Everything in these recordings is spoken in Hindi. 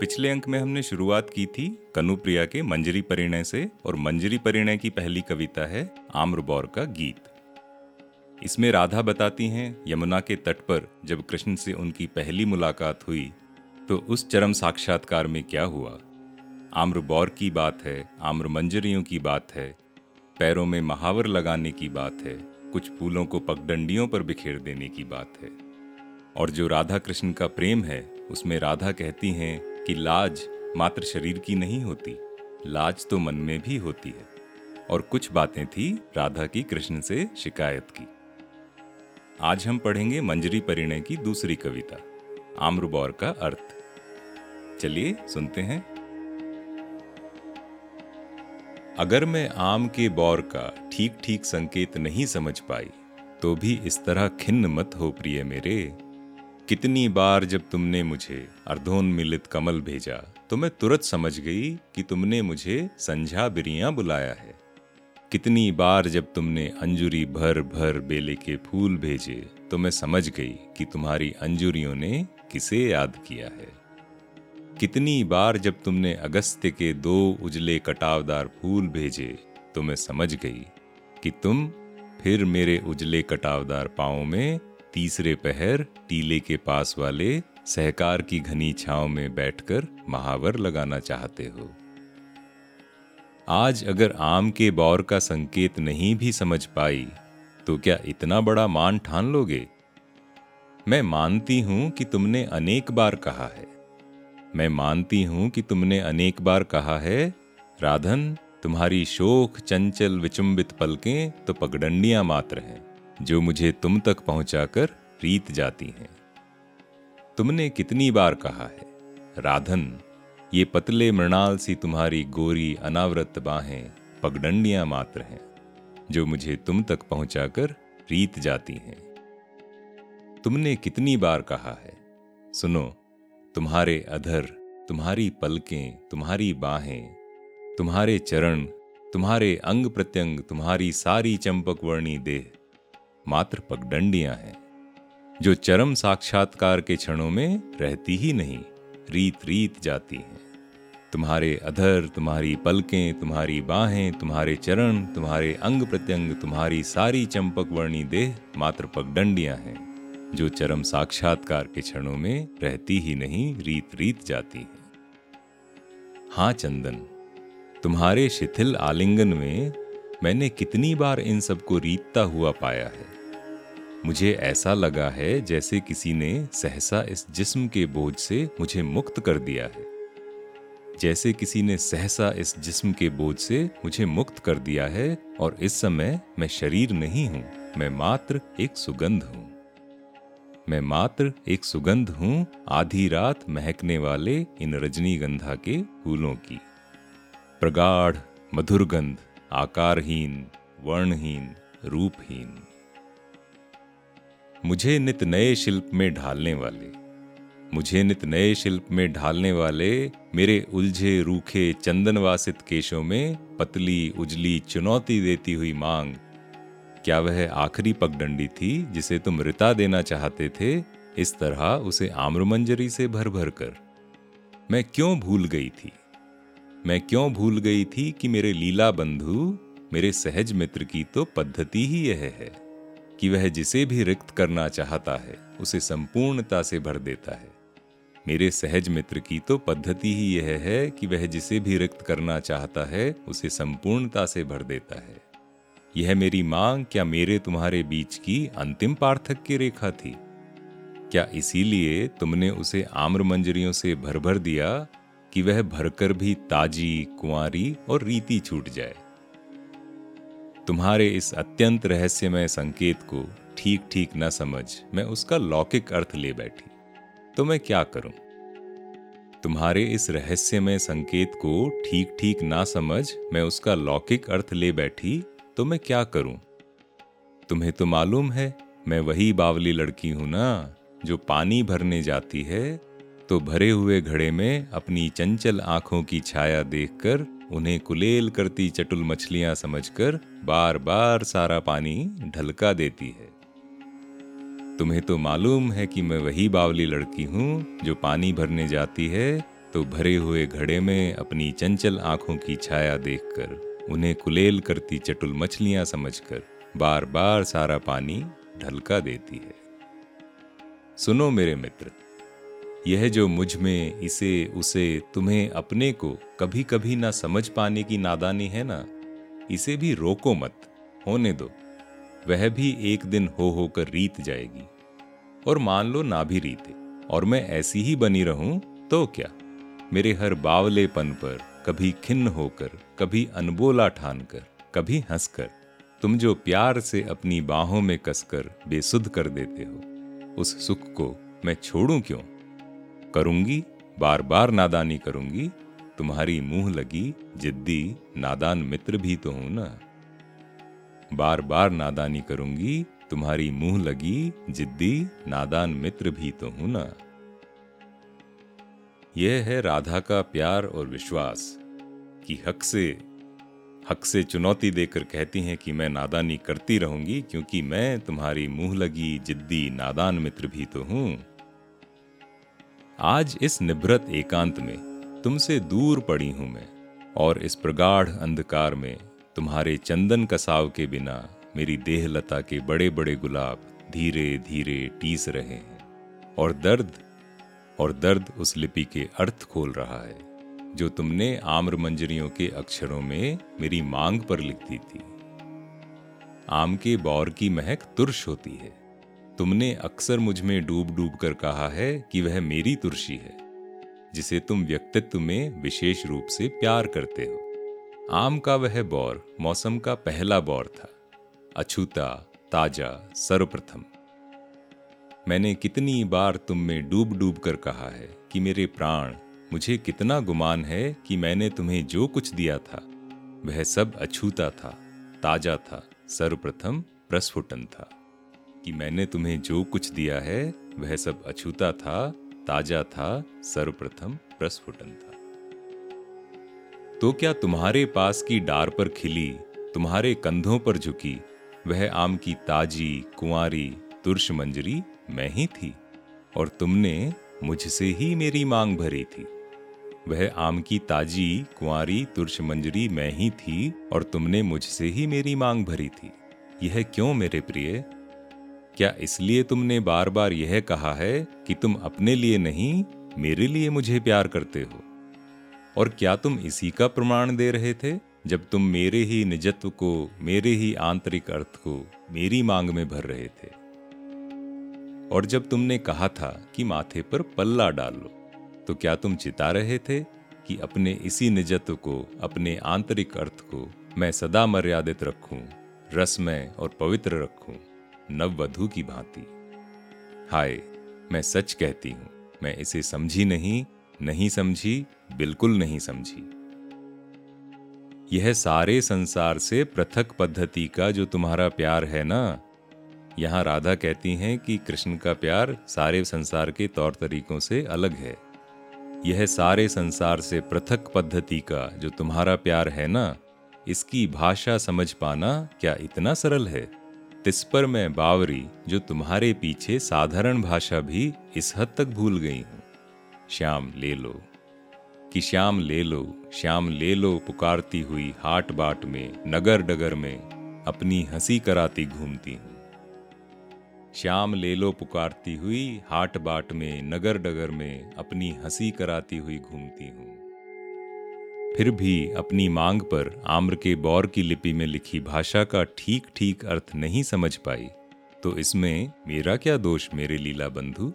पिछले अंक में हमने शुरुआत की थी कनुप्रिया के मंजरी परिणय से, और मंजरी परिणय की पहली कविता है आम्रबौर का गीत। इसमें राधा बताती हैं, यमुना के तट पर जब कृष्ण से उनकी पहली मुलाकात हुई तो उस चरम साक्षात्कार में क्या हुआ? आम्रबौर की बात है आम्र मंजरियों की बात है, पैरों में महावर लगाने की बात है, कुछ फूलों को पगडंडियों पर बिखेर देने की बात है। और जो राधा कृष्ण का प्रेम है, उसमें राधा कहती हैं कि लाज मात्र शरीर की नहीं होती, लाज तो मन में भी होती है। और कुछ बातें थी राधा की कृष्ण से शिकायत की। आज हम पढ़ेंगे मंजरी परिणय की दूसरी कविता, आम्रबौर का अर्थ। चलिए सुनते हैं। अगर मैं आम के बौर का ठीक ठीक संकेत नहीं समझ पाई तो भी इस तरह खिन्न मत हो प्रिय मेरे। कितनी बार जब तुमने मुझे अर्धोन्मिलित कमल भेजा तो मैं तुरंत समझ गई कि तुमने मुझे संझा बिरिया बुलाया है। कितनी बार जब तुमने अंजुरी भर भर बेले के फूल भेजे तो मैं समझ गई कि तुम्हारी अंजुरियों ने किसे याद किया है। कितनी बार जब तुमने अगस्त्य के दो उजले कटावदार फूल भेजे तो मैं समझ गई कि तुम फिर मेरे उजले कटावदार पाओ में तीसरे पहर टीले के पास वाले सहकार की घनी छाव में बैठकर महावर लगाना चाहते हो। आज अगर आम के बौर का संकेत नहीं भी समझ पाई तो क्या इतना बड़ा मान ठान लोगे? मैं मानती हूँ कि तुमने अनेक बार कहा है। मैं मानती हूँ कि तुमने अनेक बार कहा है, राधन, तुम्हारी शोक, चंचल, विचुंबित पलकें तो पगडंडियाँ मात्र हैं। जो मुझे तुम तक पहुंचाकर रीत जाती हैं। तुमने कितनी बार कहा है, राधन, ये पतले मृणाल सी तुम्हारी गोरी अनावृत बाहें पगडंडियाँ मात्र हैं, जो मुझे तुम तक पहुंचाकर रीत जाती हैं। तुमने कितनी बार कहा है, सुनो, तुम्हारे अधर, तुम्हारी पलकें, तुम्हारी बाहें, तुम्हारे चरण, तुम्हारे अंग प्रत्यंग, तुम्हारी सारी चंपक वर्णी देह मात्र पगडंडियाँ हैं, जो चरम साक्षात्कार के क्षणों में रहती ही नहीं रीत रीत जाती हैं। तुम्हारे अधर, तुम्हारी पलकें, तुम्हारी बाहें, तुम्हारे चरण, तुम्हारे अंग प्रत्यंग, तुम्हारी सारी चंपक वर्णी देह मात्र पगडंडियाँ हैं, जो चरम साक्षात्कार के क्षणों में रहती ही नहीं रीत रीत जाती हैं। हाँ चंदन, तुम्हारे शिथिल आलिंगन में मैंने कितनी बार इन सबको रीतता हुआ पाया है। मुझे ऐसा लगा है जैसे किसी ने सहसा इस जिस्म के बोझ से मुझे मुक्त कर दिया है। जैसे किसी ने सहसा इस जिस्म के बोझ से मुझे मुक्त कर दिया है और इस समय मैं शरीर नहीं हूँ, मैं मात्र एक सुगंध हूँ। मैं मात्र एक सुगंध हूँ आधी रात महकने वाले इन रजनीगंधा के फूलों की। प्रगाढ़ मधुर गंध आकारहीन, वर्णहीन, रूपहीन। मुझे नित नए शिल्प में ढालने वाले, मुझे नित नए शिल्प में ढालने वाले मेरे उलझे रूखे चंदनवासित केशों में पतली उजली चुनौती देती हुई मांग। क्या वह आखिरी पगडंडी थी जिसे तुम रिता देना चाहते थे? इस तरह उसे आम्रमंजरी से भर भर कर। मैं क्यों भूल गई थी? मैं क्यों भूल गई थी कि मेरे लीला बंधु, मेरे सहज मित्र की तो पद्धति ही यह है। कि वह जिसे भी रिक्त करना चाहता है, उसे संपूर्णता से भर देता है। मेरे सहज मित्र की तो पद्धति ही यह है कि वह जिसे भी रिक्त करना चाहता है, उसे संपूर्णता से भर देता है। यह मेरी मांग, क्या मेरे तुम्हारे बीच की अंतिम पार्थक्य रेखा थी? क्या इसीलिए तुमने उसे आम्र मंजरियों से भर भर दिया कि वह भरकर भी ताजी, कुंवारी और रीति छूट जाए? तुम्हारे इस अत्यंत रहस्यमय संकेत को ठीक ठीक न समझ मैं उसका लौकिक अर्थ ले बैठी। तो मैं क्या करूँ? तुम्हारे इस रहस्यमय संकेत को ठीक ठीक ना समझ मैं उसका लौकिक अर्थ ले बैठी तो मैं क्या करूँ? तुम्हें तो मालूम है, मैं वही बावली लड़की हूँ ना, जो पानी भरने जाती है तो भरे हुए घड़े में अपनी चंचल आँखों की छाया देखकर उन्हें कुलेल करती चटुल मछलियाँ समझकर बार बार सारा पानी ढलका देती है। तुम्हें तो मालूम है कि मैं वही बावली लड़की हूँ जो पानी भरने जाती है तो भरे हुए घड़े में अपनी चंचल आँखों की छाया देखकर, उन्हें कुलेल करती चटुल मछलियाँ समझकर बार बार सारा पानी ढलका देती है। सुनो मेरे मित्र यह जो मुझमें इसे, उसे तुम्हें अपने को कभी कभी ना समझ पाने की नादानी है ना, इसे भी रोको मत, होने दो। वह भी एक दिन हो होकर रीत जाएगी। और मान लो ना भी रीते, और मैं ऐसी ही बनी रहूँ तो क्या? मेरे हर बावलेपन पर कभी खिन्न होकर, कभी अनबोला ठान कर कभी हंसकर, तुम जो प्यार से अपनी बाहों में कसकर बेसुध कर देते हो, उस सुख को मैं छोड़ूं क्यों? करूँगी बार बार नादानी करूँगी, तुम्हारी मुँह लगी, जिद्दी, नादान मित्र भी तो हूँ ना। बार बार नादानी करूँगी, तुम्हारी मुँह लगी, जिद्दी, नादान मित्र भी तो हूँ ना। यह है राधा का प्यार और विश्वास, कि हक से हक से चुनौती देकर कहती हैं कि मैं नादानी करती रहूँगी, क्योंकि मैं तुम्हारी मुँह लगी, जिद्दी, नादान मित्र भी तो हूँ। आज इस निभृत एकांत में तुमसे दूर पड़ी हूँ मैं, और इस प्रगाढ़ अंधकार में तुम्हारे चंदन कसाव के बिना मेरी देह लता के बड़े बड़े गुलाब धीरे धीरे टीस रहे हैं, और दर्द और दर्द उस लिपि के अर्थ खोल रहा है, जो तुमने आम्र मंजरियों के अक्षरों में मेरी मांग पर लिख दी थी। आम के बौर की महक तुर्श होती है तुमने अक्सर मुझमें डूब डूब कर कहा है कि वह मेरी तुर्शी है, जिसे तुम व्यक्तित्व में विशेष रूप से प्यार करते हो। आम का वह बौर मौसम का पहला बौर था, अछूता, ताज़ा, सर्वप्रथम। मैंने कितनी बार तुम में डूब डूब कर कहा है कि मेरे प्राण मुझे कितना गुमान है कि मैंने तुम्हें जो कुछ दिया था, वह सब अछूता था, ताज़ा था, सर्वप्रथम, प्रस्फुटन था। कि मैंने तुम्हें जो कुछ दिया है, वह सब अछूता था, ताज़ा था, सर्वप्रथम प्रस्फुटन था। तो क्या तुम्हारे पास की डार पर खिली, तुम्हारे कंधों पर झुकी, वह आम की ताजी, कुंवारी, तुर्श मंजरी मैं ही थी, और तुमने मुझसे ही मेरी मांग भरी थी। वह आम की ताजी, कुंवारी, तुर्श मंजरी मैं ही थी, और तुमने मुझसे ही मेरी मांग भरी थी। यह क्यों मेरे प्रिय? क्या इसलिए तुमने बार बार यह कहा है कि तुम अपने लिए नहीं, मेरे लिए मुझे प्यार करते हो? और क्या तुम इसी का प्रमाण दे रहे थे, जब तुम मेरे ही निजत्व को, मेरे ही आंतरिक अर्थ को, मेरी मांग में भर रहे थे? और जब तुमने कहा था कि माथे पर पल्ला डाल लो तो क्या तुम चिता रहे थे कि अपने इसी निजत्व को, अपने आंतरिक अर्थ को मैं सदा मर्यादित रखूँ रसमय और पवित्र रखूँ? नववधु की भांति। हाय, मैं सच कहती हूँ, मैं इसे समझी नहीं नहीं समझी, बिल्कुल नहीं समझी। यह सारे संसार से पृथक पद्धति का जो तुम्हारा प्यार है ना, यहाँ राधा कहती हैं कि कृष्ण का प्यार सारे संसार के तौर तरीकों से अलग है। यह सारे संसार से पृथक पद्धति का जो तुम्हारा प्यार है ना, इसकी भाषा समझ पाना क्या इतना सरल है? तिस पर मैं बावरी, जो तुम्हारे पीछे साधारण भाषा भी इस हद तक भूल गई हूँ। श्याम ले लो। कि श्याम ले लो, श्याम ले लो पुकारती हुई हाट बाट में नगर डगर में, अपनी हँसी कराती घूमती हूँ। श्याम ले लो पुकारती हुई हाट बाट में नगर डगर में, अपनी हँसी कराती हुई घूमती हूँ। फिर भी अपनी मांग पर आम्र के बौर की लिपि में लिखी भाषा का ठीक ठीक अर्थ नहीं समझ पाई तो इसमें मेरा क्या दोष मेरे लीला बंधु?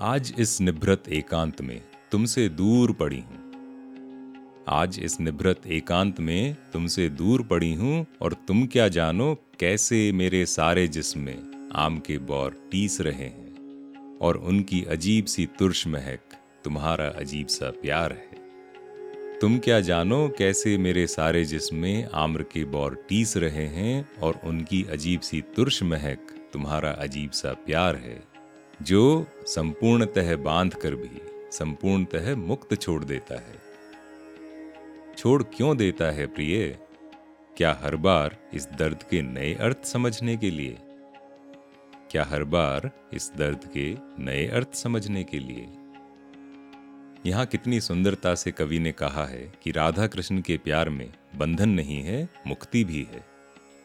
आज इस निभृत एकांत में तुमसे दूर पड़ी हूँ। आज इस निभृत एकांत में तुमसे दूर पड़ी हूँ और तुम क्या जानो कैसे मेरे सारे जिस्म में आम के बौर टीस रहे हैं और उनकी अजीब सी तुर्श महक तुम्हारा अजीब सा प्यार है। तुम क्या जानो कैसे मेरे सारे जिस्म में आम्र के बौर टीस रहे हैं और उनकी अजीब सी तुर्श महक तुम्हारा अजीब सा प्यार है, जो संपूर्णतः बाँध कर भी संपूर्णतः मुक्त छोड़ देता है। छोड़ क्यों देता है प्रिय? क्या हर बार इस दर्द के नए अर्थ समझने के लिए? क्या हर बार इस दर्द के नए अर्थ समझने के लिए? यहाँ कितनी सुंदरता से कवि ने कहा है कि राधा कृष्ण के प्यार में बंधन नहीं है, मुक्ति भी है।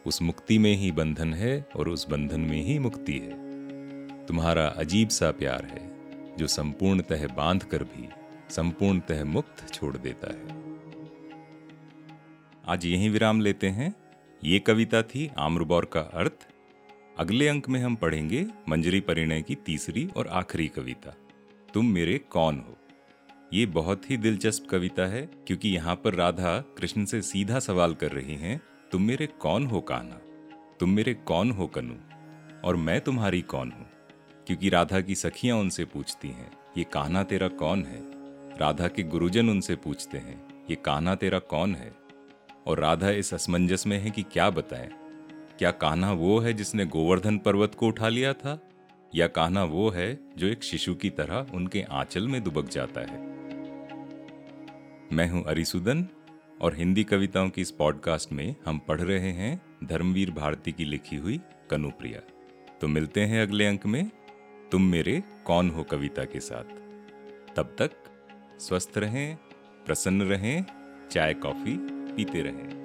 उस मुक्ति में ही बंधन है और उस बंधन में ही मुक्ति है। तुम्हारा अजीब सा प्यार है, जो संपूर्णतः बाँध कर भी संपूर्णतः मुक्त छोड़ देता है। आज यही विराम लेते हैं। ये कविता थी आम्रबौर का अर्थ। अगले अंक में हम पढ़ेंगे मंजरी परिणय की तीसरी और आखिरी कविता। तुम मेरे कौन हो? ये बहुत ही दिलचस्प कविता है, क्योंकि यहाँ पर राधा कृष्ण से सीधा सवाल कर रही हैं, तुम मेरे कौन हो कान्हा? तुम मेरे कौन हो कनु और मैं तुम्हारी कौन हूँ? क्योंकि राधा की सखियाँ उनसे पूछती हैं, ये कान्हा तेरा कौन है? राधा के गुरुजन उनसे पूछते हैं, ये कान्हा तेरा कौन है? और राधा इस असमंजस में है कि क्या बताएँ? क्या कान्हा वो है जिसने गोवर्धन पर्वत को उठा लिया था? या कान्हा वो है जो एक शिशु की तरह उनके आंचल में दुबक जाता है? मैं हूँ अरिसुदन, और हिंदी कविताओं की इस पॉडकास्ट में हम पढ़ रहे हैं धर्मवीर भारती की लिखी हुई कनुप्रिया। तो मिलते हैं अगले अंक में। तुम मेरे कौन हो कविता के साथ? तब तक स्वस्थ रहें, प्रसन्न रहें, चाय, कॉफ़ी पीते रहें।